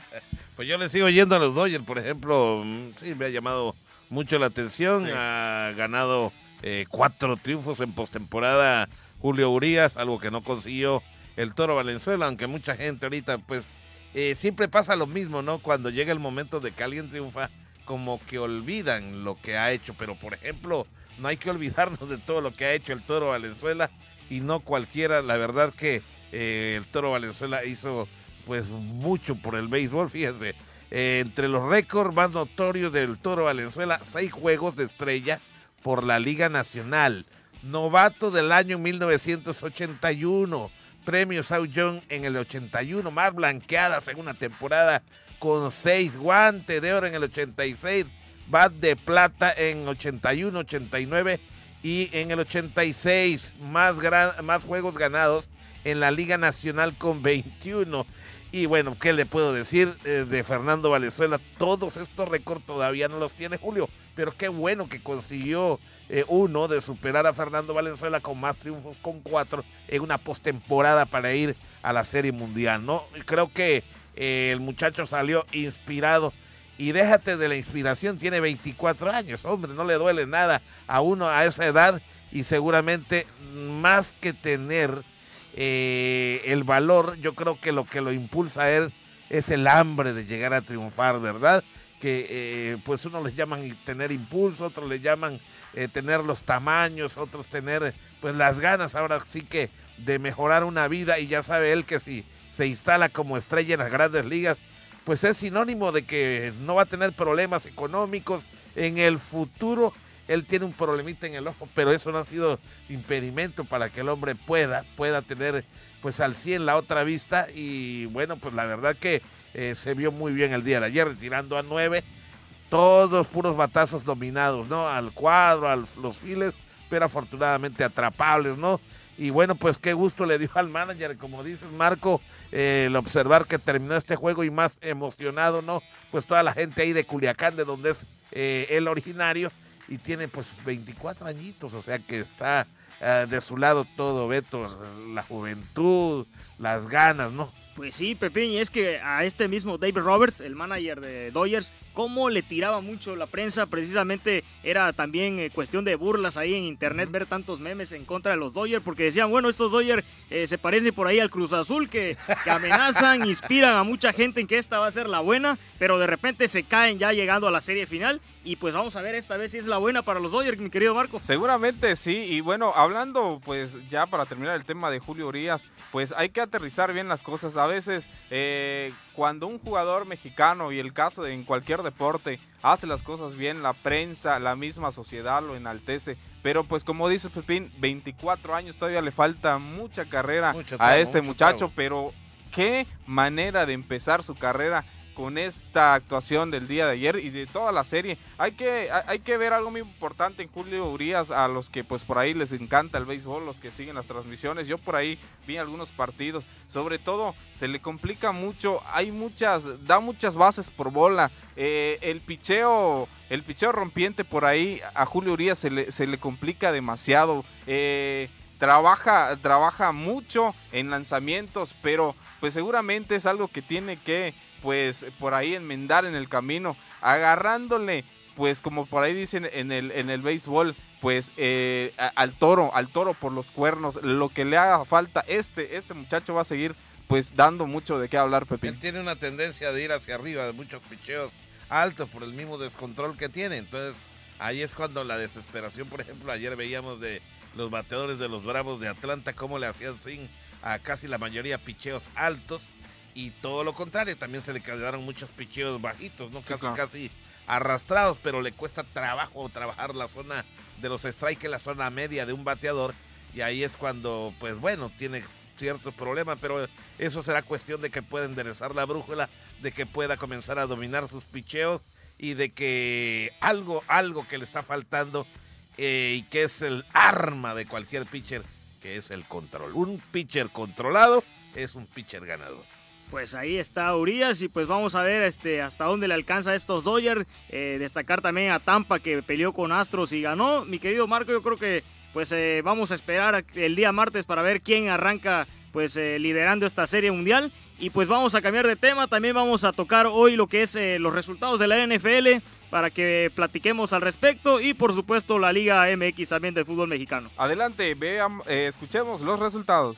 S1: Pues yo le sigo yendo a los Dodgers, por ejemplo, mm, sí, me ha llamado mucho la atención, ha ganado eh, cuatro triunfos en postemporada Julio Urias, algo que no consiguió el Toro Valenzuela, aunque mucha gente ahorita pues eh, siempre pasa lo mismo, ¿no? Cuando llega el momento de que alguien triunfa, como que olvidan lo que ha hecho, pero por ejemplo, no hay que olvidarnos de todo lo que ha hecho el Toro Valenzuela y no cualquiera, la verdad que eh, el Toro Valenzuela hizo pues mucho por el béisbol, fíjense, entre los récords más notorios del Toro Valenzuela, seis juegos de estrella, por la Liga Nacional. Novato del año 1981. Premio Sao Young en el 81. Más blanqueadas en una temporada con seis. Guante de oro en el 86. Bat de plata en 81, 89 y en el 86 más, más juegos ganados en la Liga Nacional con 21. Y bueno, ¿qué le puedo decir eh, de Fernando Valenzuela? Todos estos récords todavía no los tiene Julio pero qué bueno que consiguió eh, uno de superar a Fernando Valenzuela con más triunfos, con cuatro, en una postemporada para ir a la Serie Mundial, ¿no? Creo que eh, el muchacho salió inspirado y déjate de la inspiración, tiene 24 años, hombre, no le duele nada a uno a esa edad y seguramente más que tener eh, el valor, yo creo que lo que lo impulsa a él es el hambre de llegar a triunfar, ¿verdad? Que eh, pues unos les llaman tener impulso, otros le llaman eh, tener los tamaños, otros tener pues las ganas ahora sí que de mejorar una vida y ya sabe él que si se instala como estrella en las grandes ligas, pues es sinónimo de que no va a tener problemas económicos en el futuro. Él tiene un problemita en el ojo, pero eso no ha sido impedimento para que el hombre pueda, pueda tener pues al 100 la otra vista y bueno, pues la verdad que eh, se vio muy bien el día de ayer, tirando a nueve, todos puros batazos dominados, ¿no? Al cuadro, a los files, pero afortunadamente atrapables, ¿no? Y bueno, pues qué gusto le dio al manager, como dices Marco, eh, el observar que terminó este juego y más emocionado, ¿no? Pues toda la gente ahí de Culiacán, de donde es eh, el originario, y tiene pues 24 añitos, o sea que está de su lado todo, Beto, la juventud, las ganas, ¿no?
S4: Pues sí, Pepín, y es que a este mismo David Roberts, el manager de Dodgers, cómo le tiraba mucho la prensa, precisamente era también eh, cuestión de burlas ahí en internet ver tantos memes en contra de los Dodgers, porque decían, bueno, estos Dodgers eh, se parecen por ahí al Cruz Azul, que, que, amenazan, inspiran a mucha gente en que esta va a ser la buena, pero de repente se caen ya llegando a la serie final, y pues vamos a ver esta vez si es la buena para los Dodgers, mi querido Marco.
S2: Seguramente sí, y bueno, hablando pues ya para terminar el tema de Julio Urias, pues hay que aterrizar bien las cosas a veces eh, cuando un jugador mexicano y el caso de en cualquier deporte hace las cosas bien, la prensa, la misma sociedad lo enaltece. Pero pues como dice Pepín, 24 años todavía le falta mucha carrera a este muchacho, pero qué manera de empezar su carrera con esta actuación del día de ayer y de toda la serie. Hay que, hay que ver algo muy importante en Julio Urias, a los que pues por ahí les encanta el béisbol, los que siguen las transmisiones. Yo por ahí vi algunos partidos. Sobre todo, se le complica mucho, hay muchas, da muchas bases por bola. Eh, el picheo, el picheo rompiente por ahí a Julio Urias se le, se le complica demasiado. Eh, trabaja, trabaja mucho en lanzamientos, pero pues seguramente es algo que tiene que pues por ahí enmendar en el camino, agarrándole, pues como por ahí dicen en el, en el béisbol, pues eh, al toro, al toro por los cuernos, lo que le haga falta, este, este muchacho va a seguir pues dando mucho de qué hablar, Pepín.
S1: Él tiene una tendencia de ir hacia arriba, de muchos picheos altos por el mismo descontrol que tiene, entonces ahí es cuando la desesperación, por ejemplo, ayer veíamos de los bateadores de los Bravos de Atlanta, cómo le hacían swing a casi la mayoría picheos altos y todo lo contrario, también se le quedaron muchos picheos bajitos, ¿no? Casi, casi arrastrados, pero le cuesta trabajo trabajar la zona de los strikes, la zona media de un bateador, y ahí es cuando, pues bueno, tiene ciertos problemas, pero eso será cuestión de que pueda enderezar la brújula, de que pueda comenzar a dominar sus picheos y de que algo, algo que le está faltando eh, y que es el arma de cualquier pitcher, que es el control. Un pitcher controlado es un pitcher ganador
S4: pues ahí está Urias y pues vamos a ver este, hasta dónde le alcanza a estos Dodgers. Eh, destacar también a Tampa que peleó con Astros y ganó. Mi querido Marco, yo creo que pues eh, vamos a esperar el día martes para ver quién arranca pues liderando esta serie mundial. Y pues vamos a cambiar de tema, también vamos a tocar hoy lo que es los resultados de la NFL para que platiquemos al respecto y por supuesto la Liga MX también del fútbol mexicano.
S2: Adelante, vean, escuchemos los resultados.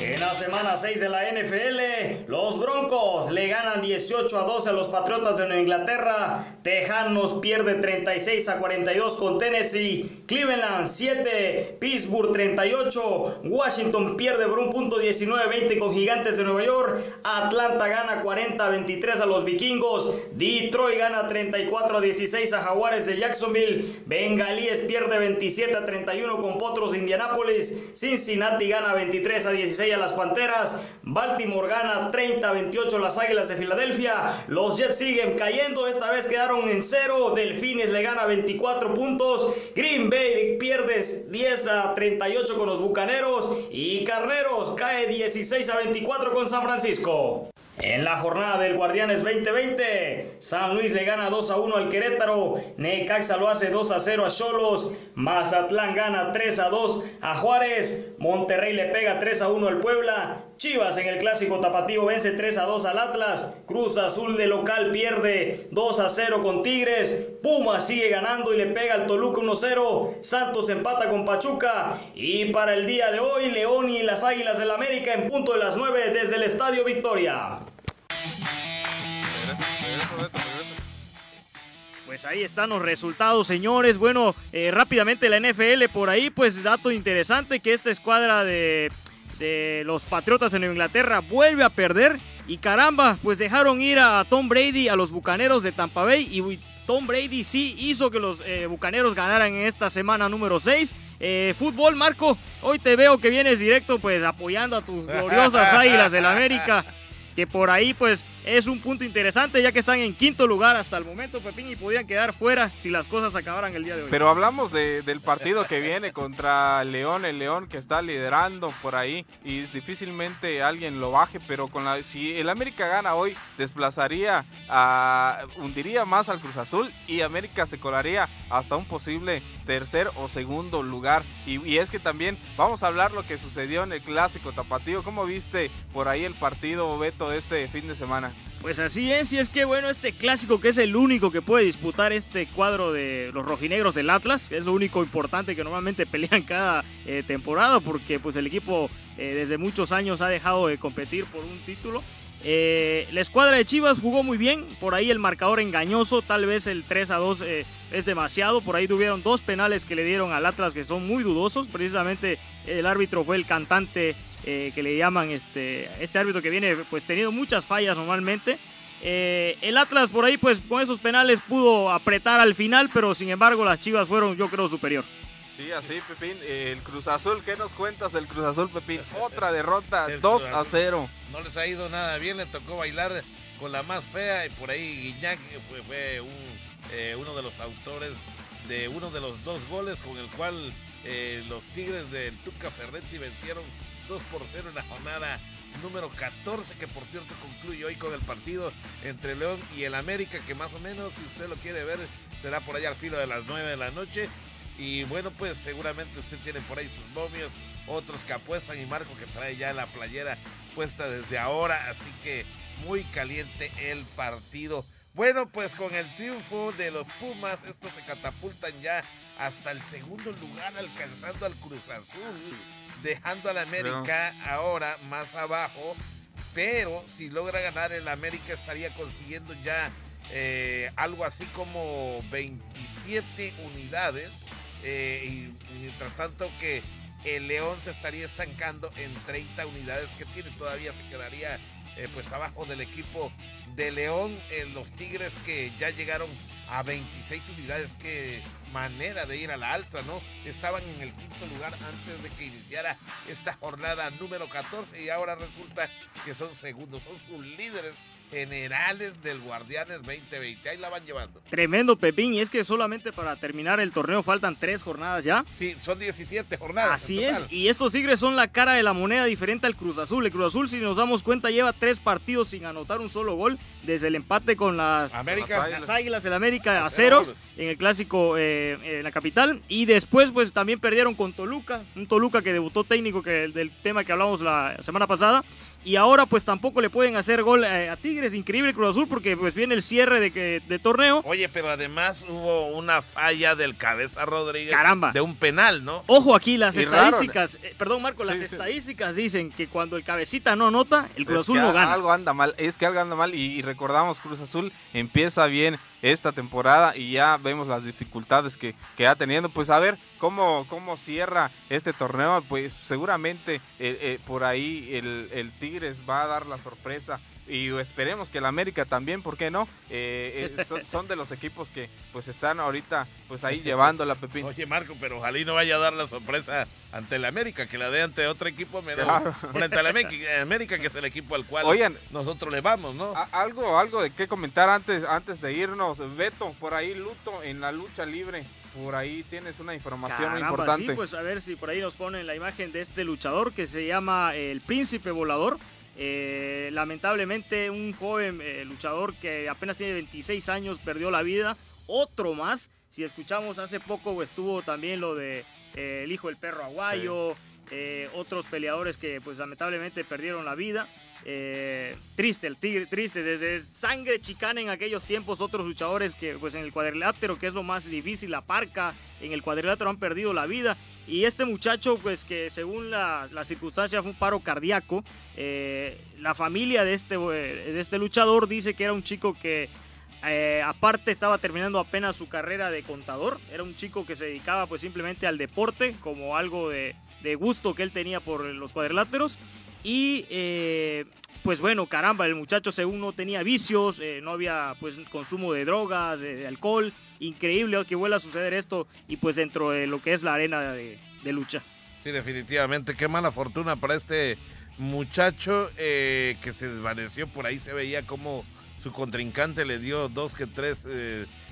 S5: En la semana 6 de la NFL, los Broncos le ganan 18 a 12 a los Patriotas de Nueva Inglaterra. Tejanos pierde 36 a 42 con Tennessee. Cleveland 7, Pittsburgh 38. Washington pierde por un punto 19-20 con Gigantes de Nueva York. Atlanta gana 40 a 23 a los Vikingos. Detroit gana 34 a 16 a Jaguares de Jacksonville. Bengalíes pierde 27 a 31 con Potros de Indianapolis. Cincinnati gana 23 a 16 a las Panteras. Baltimore gana 30-28 las Águilas de Filadelfia. Los Jets siguen cayendo. Esta vez quedaron en cero. Delfines le gana 24 puntos. Green Bay pierde 10 a 38 con los Bucaneros. Y Carneros cae 16 a 24 con San Francisco. En la jornada del Guardianes 2020, San Luis le gana 2 a 1 al Querétaro, Necaxa lo hace 2 a 0 a Cholos, Mazatlán gana 3 a 2 a Juárez, Monterrey le pega 3 a 1 al Puebla, Chivas en el clásico tapatío vence 3 a 2 al Atlas. Cruz Azul de local pierde 2 a 0 con Tigres. Puma sigue ganando y le pega al Toluca 1 0. Santos empata con Pachuca. Y para el día de hoy, León y las Águilas del América en punto de las 9 desde el Estadio Victoria.
S4: Pues ahí están los resultados, señores. Bueno, eh, rápidamente la NFL por ahí, pues dato interesante que esta escuadra de de los Patriotas en Inglaterra vuelve a perder. Y caramba, pues dejaron ir a Tom Brady a los Bucaneros de Tampa Bay. Y Tom Brady sí hizo que los eh, Bucaneros ganaran en esta semana número 6. Eh, fútbol, Marco, hoy te veo que vienes directo pues apoyando a tus gloriosas Águilas del América, que por ahí pues es un punto interesante ya que están en quinto lugar hasta el momento, Pepín, y podían quedar fuera si las cosas acabaran el día de hoy.
S2: Pero hablamos del partido que viene contra León, el León que está liderando por ahí y difícilmente alguien lo baje, pero con la, si el América gana hoy, desplazaría, a, hundiría más al Cruz Azul y América se colaría hasta un posible tercer o segundo lugar. Y, y es que también vamos a hablar lo que sucedió en el clásico tapatío. ¿Cómo viste por ahí el partido, Beto, de este fin de semana?
S4: Pues así es, y es que bueno, este clásico que es el único que puede disputar este cuadro de los rojinegros del Atlas, es lo único importante que normalmente pelean cada eh, temporada, porque pues el equipo eh, desde muchos años ha dejado de competir por un título. Eh, la escuadra de Chivas jugó muy bien, por ahí el marcador engañoso, tal vez el 3 a 2 es demasiado, por ahí tuvieron dos penales que le dieron al Atlas que son muy dudosos, precisamente el árbitro fue el cantante eh, que le llaman este, este árbitro que viene pues teniendo muchas fallas normalmente. Eh, el Atlas por ahí pues con esos penales pudo apretar al final, pero sin embargo las Chivas fueron yo creo superior.
S2: Sí, así, Pepín. El Cruz Azul, ¿qué nos cuentas del Cruz Azul, Pepín? Otra derrota, 2 a 0.
S1: No les ha ido nada bien, le tocó bailar con la más fea y por ahí Guiñac fue, fue un, eh, uno de los autores de uno de los dos goles con el cual eh, los Tigres del Tuca Ferretti vencieron 2 por 0 en la jornada número 14, que por cierto concluye hoy con el partido entre León y el América, que más o menos, si usted lo quiere ver, será por allá al filo de las 9 de la noche. Y bueno, pues seguramente usted tiene por ahí sus momios, otros que apuestan y Marco que trae ya la playera puesta desde ahora, así que muy caliente el partido. Bueno, pues con el triunfo de los Pumas, estos se catapultan ya hasta el segundo lugar, alcanzando al Cruz Azul, dejando al América ahora más abajo. Pero si logra ganar el América estaría consiguiendo ya eh, algo así como 27 unidades. Eh, y, y mientras tanto que el León se estaría estancando en 30 unidades que tiene, todavía se quedaría eh, pues abajo del equipo de León, eh, los Tigres que ya llegaron a 26 unidades, qué manera de ir a la alza, ¿no? Estaban en el quinto lugar antes de que iniciara esta jornada número 14 y ahora resulta que son segundos, son sus líderes generales del Guardianes 2020. Ahí la van llevando.
S4: Tremendo Pepín, y es que solamente para terminar el torneo faltan tres jornadas ya.
S1: Sí, son 17 jornadas.
S4: Así es, y estos Tigres son la cara de la moneda diferente al Cruz Azul. El Cruz Azul, si nos damos cuenta, lleva tres partidos sin anotar un solo gol desde el empate con las,
S1: América.
S4: las Águilas del América a ceros en el clásico eh, en la capital. Y después, pues también perdieron con Toluca, un Toluca que debutó técnico que del tema que hablamos la semana pasada. Y ahora pues tampoco le pueden hacer gol eh, a Tigres. Increíble Cruz Azul porque pues viene el cierre de, que, de torneo.
S1: Oye, pero además hubo una falla del Cabeza Rodríguez.
S4: Caramba.
S1: De un penal, ¿no?
S4: Ojo aquí, las
S2: Y raro,
S4: estadísticas, eh, perdón Marco, las
S2: Sí,
S4: estadísticas dicen que cuando el cabecita no anota, el Cruz
S2: Es
S4: Azul no gana.
S2: Algo anda mal, es que algo anda mal y, y recordamos Cruz Azul empieza bien esta temporada y ya vemos las dificultades que, que ha teniendo. Pues a ver cómo, cómo cierra este torneo, pues seguramente eh, eh, por ahí el, el Tigres va a dar la sorpresa. Y esperemos que el América también, ¿por qué no? Eh, eh, son, son de los equipos que pues están ahorita pues ahí llevando la Pepín.
S1: Oye, Marco, pero ojalá y no vaya a dar la sorpresa ante el América, que la dé ante otro equipo.
S2: Claro.
S1: Bueno, ante el América, América, que es el equipo al cual
S2: Oigan,
S1: nosotros le vamos, ¿no?
S2: A- algo, algo de qué comentar antes, antes de irnos. Beto, por ahí luto en la lucha libre. Por ahí tienes una información muy
S4: Caramba,
S2: importante.
S4: Sí, pues a ver si por ahí nos ponen la imagen de este luchador que se llama el Príncipe Volador. Eh, lamentablemente un joven eh, luchador que apenas tiene 26 años perdió la vida. Otro más. Si escuchamos hace poco estuvo también lo de eh, el hijo del perro aguayo. otros peleadores que pues lamentablemente perdieron la vida. Eh, triste, el tigre, triste, desde sangre chicana en aquellos tiempos, otros luchadores que pues en el cuadrilátero, que es lo más difícil, la parca, en el cuadrilátero han perdido la vida. Y este muchacho, pues que según la, la circunstancia fue un paro cardíaco, eh, la familia de este, eh, de este luchador dice que era un chico que aparte estaba terminando apenas su carrera de contador, era un chico que se dedicaba pues simplemente al deporte como algo de, de gusto que él tenía por los cuadriláteros. Y eh, pues bueno, caramba, el muchacho según no tenía vicios, eh, no había pues consumo de drogas, de, alcohol. Increíble que vuelva a suceder esto y pues dentro de lo que es la arena de, lucha.
S1: Sí, definitivamente. Qué mala fortuna para este muchacho eh, que se desvaneció. Por ahí se veía como su contrincante le dio dos que tres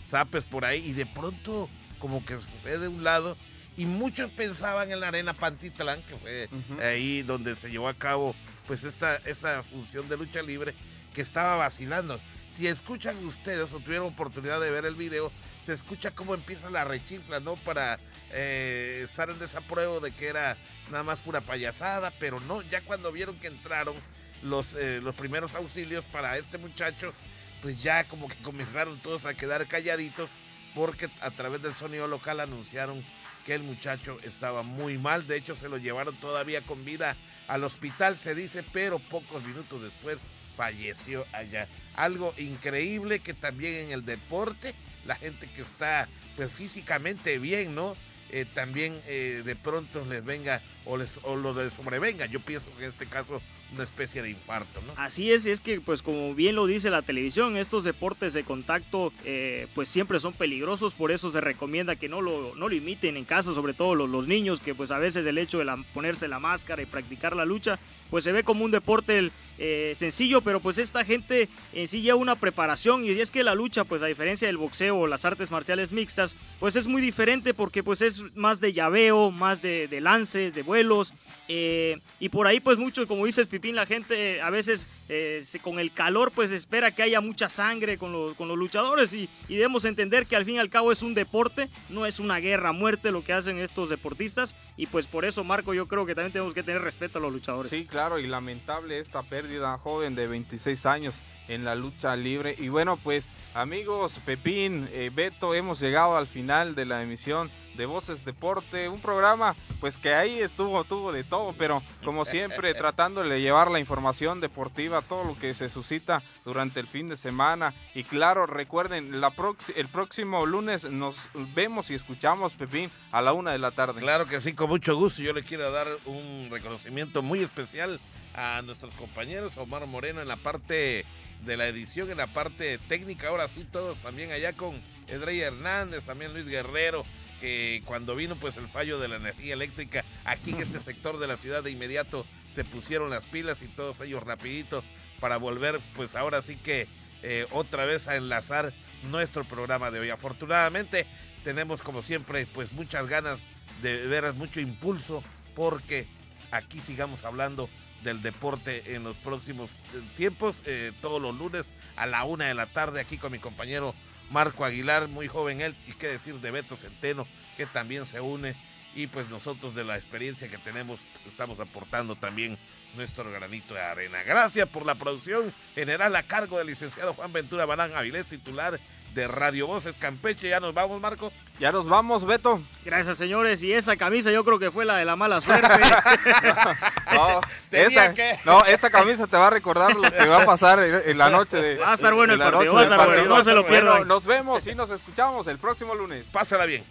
S1: zapes por ahí y de pronto como que sucede de un lado y muchos pensaban en la arena Pantitlán, que fue ahí donde se llevó a cabo pues esta, esta función de lucha libre, que estaba vacilando. Si escuchan ustedes o tuvieron oportunidad de ver el video, se escucha cómo empieza la rechifla, ¿no? Para eh, estar en desapruebo de que era nada más pura payasada, pero no, ya cuando vieron que entraron los, eh, los primeros auxilios para este muchacho, pues ya como que comenzaron todos a quedar calladitos porque a través del sonido local anunciaron que el muchacho estaba muy mal, de hecho se lo llevaron todavía con vida al hospital, se dice, pero pocos minutos después falleció allá. Algo increíble que también en el deporte, la gente que está pues, físicamente bien, ¿no? eh, también eh, de pronto les venga o, les, o lo les sobrevenga. Yo pienso que en este caso una especie de infarto, ¿no?
S4: Así es, es que pues como bien lo dice la televisión, estos deportes de contacto eh, pues siempre son peligrosos, por eso se recomienda que no lo, no lo imiten en casa, sobre todo los, los niños, que pues a veces el hecho de ponerse la máscara y practicar la lucha, pues se ve como un deporte eh, sencillo, pero pues esta gente en sí lleva una preparación y es que la lucha, pues a diferencia del boxeo o las artes marciales mixtas, pues es muy diferente porque pues es más de llaveo, más de, lances, de vuelos, eh, y por ahí pues mucho, como dices La gente a veces eh, se, con el calor pues espera que haya mucha sangre con los, con los luchadores y, y, debemos entender que al fin y al cabo es un deporte, no es una guerra a muerte lo que hacen estos deportistas y pues por eso Marco yo creo que también tenemos que tener respeto a los luchadores.
S2: Sí, claro, y lamentable esta pérdida joven de 26 años en la lucha libre. Y bueno, pues amigos, Pepín, eh, Beto, hemos llegado al final de la emisión de Voces Deporte, un programa pues que ahí estuvo, tuvo de todo, pero como siempre tratando de llevar la información deportiva, todo lo que se suscita durante el fin de semana. Y claro, recuerden, la el próximo lunes nos vemos y escuchamos, Pepín, a la una de la tarde.
S1: Claro que sí, con mucho gusto. Yo le quiero dar un reconocimiento muy especial a nuestros compañeros, Omar Moreno en la parte de la edición, en la parte técnica, ahora sí todos también allá con Edrey Hernández, también Luis Guerrero, que cuando vino pues el fallo de la energía eléctrica aquí en este sector de la ciudad de inmediato se pusieron las pilas y todos ellos rapidito para volver pues ahora sí que eh, otra vez a enlazar nuestro programa de hoy. Afortunadamente tenemos como siempre pues muchas ganas de ver mucho impulso porque aquí sigamos hablando del deporte en los próximos tiempos, eh, todos los lunes a la una de la tarde aquí con mi compañero Marco Aguilar, muy joven él, y qué decir de Beto Centeno, que también se une, y pues nosotros de la experiencia que tenemos estamos aportando también nuestro granito de arena. Gracias por la producción general a cargo del licenciado Juan Ventura Balán Avilés, titular de Radio Voces Campeche. Ya nos vamos, Marco.
S2: Ya nos vamos, Beto.
S4: Gracias, señores. Y esa camisa yo creo que fue la de la mala suerte.
S2: no, esta, no, esta camisa te va a recordar lo que va a pasar en, la noche de.
S4: Va a estar bueno el partido, va a estar bueno, no se lo pierdan.
S2: nos vemos y nos escuchamos el próximo lunes.
S1: Pásala bien.